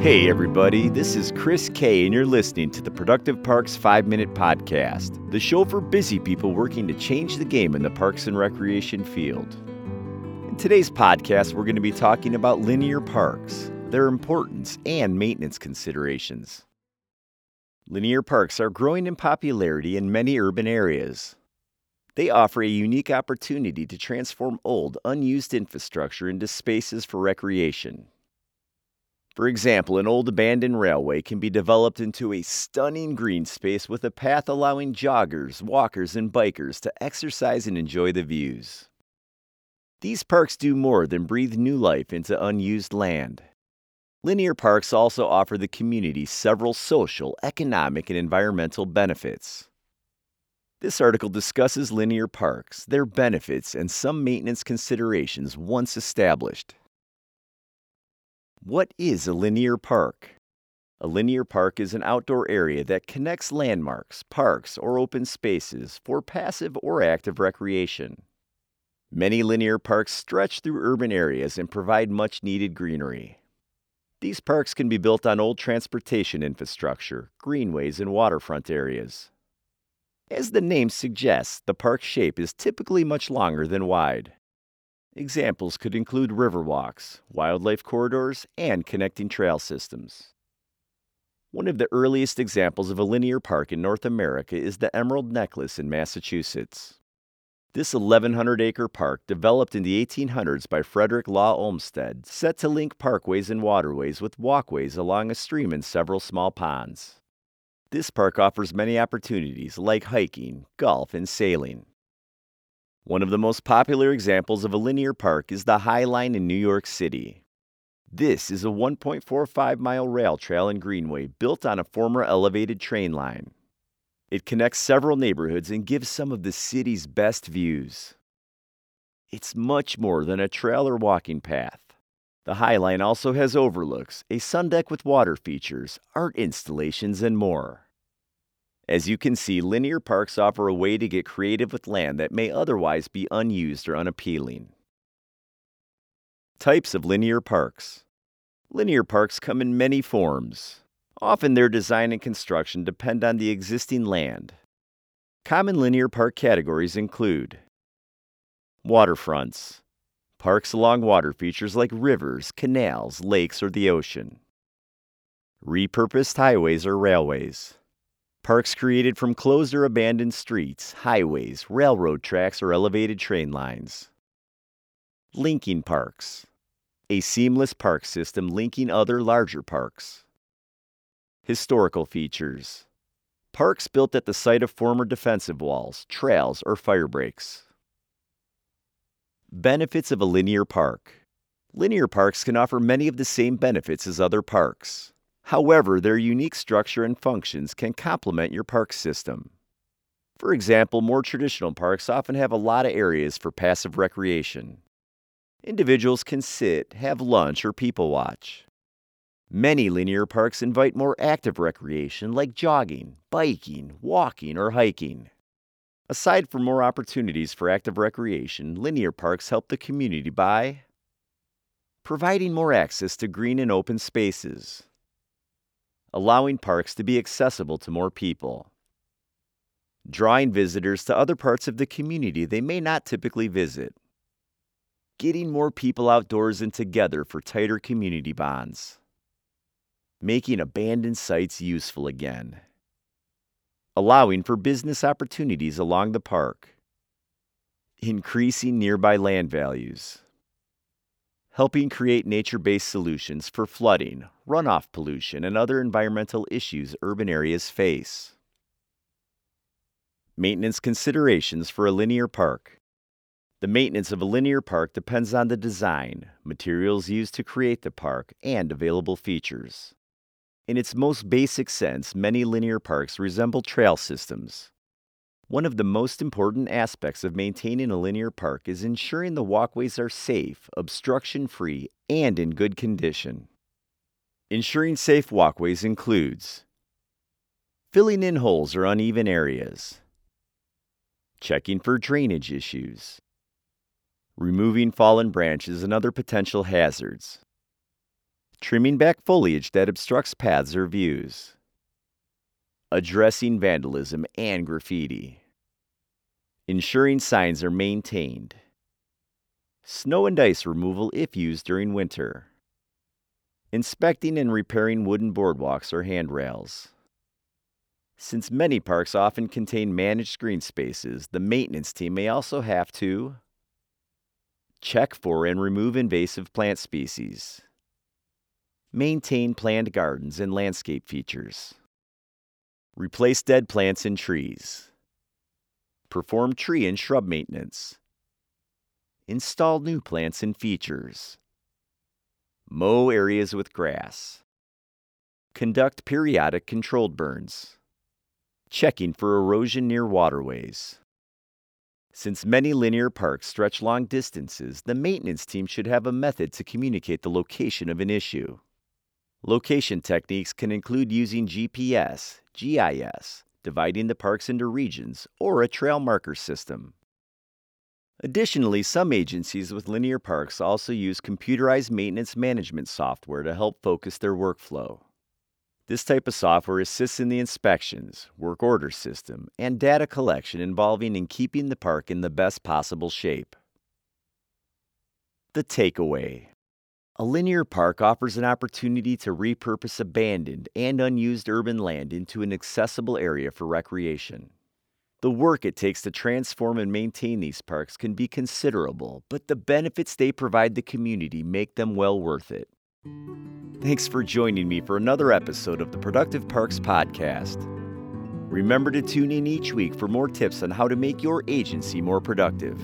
Hey, everybody, this is Chris Kay, and you're listening to the Productive Parks 5 Minute Podcast, the show for busy people working to change the game in the parks and recreation field. In today's podcast, we're going to be talking about linear parks, their importance, and maintenance considerations. Linear parks are growing in popularity in many urban areas. They offer a unique opportunity to transform old, unused infrastructure into spaces for recreation. For example, an old abandoned railway can be developed into a stunning green space with a path allowing joggers, walkers, and bikers to exercise and enjoy the views. These parks do more than breathe new life into unused land. Linear parks also offer the community several social, economic, and environmental benefits. This article discusses linear parks, their benefits, and some maintenance considerations once established. What is a linear park? A linear park is an outdoor area that connects landmarks, parks, or open spaces for passive or active recreation. Many linear parks stretch through urban areas and provide much needed greenery. These parks can be built on old transportation infrastructure, greenways, and waterfront areas. As the name suggests, the park shape is typically much longer than wide. Examples could include river walks, wildlife corridors, and connecting trail systems. One of the earliest examples of a linear park in North America is the Emerald Necklace in Massachusetts. This 1,100 acre park, developed in the 1800s by Frederick Law Olmsted, set to link parkways and waterways with walkways along a stream and several small ponds. This park offers many opportunities like hiking, golf, and sailing. One of the most popular examples of a linear park is the High Line in New York City. This is a 1.45 mile rail trail and greenway built on a former elevated train line. It connects several neighborhoods and gives some of the city's best views. It's much more than a trail or walking path. The High Line also has overlooks, a sun deck with water features, art installations, and more. As you can see, linear parks offer a way to get creative with land that may otherwise be unused or unappealing. Types of linear parks Linear parks come in many forms. Often their design and construction depend on the existing land. Common linear park categories include waterfronts, parks along water features like rivers, canals, lakes, or the ocean, repurposed highways or railways, Parks created from closed or abandoned streets, highways, railroad tracks, or elevated train lines. Linking parks. A seamless park system linking other larger parks. Historical features. Parks built at the site of former defensive walls, trails, or fire breaks. Benefits of a linear park. Linear parks can offer many of the same benefits as other parks. However, their unique structure and functions can complement your park system. For example, more traditional parks often have a lot of areas for passive recreation. Individuals can sit, have lunch, or people watch. Many linear parks invite more active recreation like jogging, biking, walking, or hiking. Aside from more opportunities for active recreation, linear parks help the community by providing more access to green and open spaces, allowing parks to be accessible to more people, drawing visitors to other parts of the community they may not typically visit, getting more people outdoors and together for tighter community bonds, making abandoned sites useful again, allowing for business opportunities along the park, increasing nearby land values helping create nature based solutions for flooding, runoff pollution, and other environmental issues urban areas face. Maintenance considerations for a linear park. The maintenance of a linear park depends on the design, materials used to create the park, and available features. In its most basic sense, many linear parks resemble trail systems. One of the most important aspects of maintaining a linear park is ensuring the walkways are safe, obstruction free, and in good condition. Ensuring safe walkways includes filling in holes or uneven areas, checking for drainage issues, removing fallen branches and other potential hazards, trimming back foliage that obstructs paths or views, addressing vandalism and graffiti, ensuring signs are maintained, snow and ice removal if used during winter, inspecting and repairing wooden boardwalks or handrails. Since many parks often contain managed green spaces, the maintenance team may also have to check for and remove invasive plant species, maintain planned gardens and landscape features, replace dead plants and trees, perform tree and shrub maintenance, install new plants and features, mow areas with grass, conduct periodic controlled burns checking for erosion near waterways. Since many linear parks stretch long distances, the maintenance team should have a method to communicate the location of an issue. Location techniques can include using GPS, GIS, dividing the parks into regions, or a trail marker system. Additionally, some agencies with linear parks also use computerized maintenance management software to help focus their workflow. This type of software assists in the inspections, work order system, and data collection involving in keeping the park in the best possible shape. The takeaway A linear park offers an opportunity to repurpose abandoned and unused urban land into an accessible area for recreation. The work it takes to transform and maintain these parks can be considerable, but the benefits they provide the community make them well worth it. Thanks for joining me for another episode of the Productive Parks Podcast. Remember to tune in each week for more tips on how to make your agency more productive.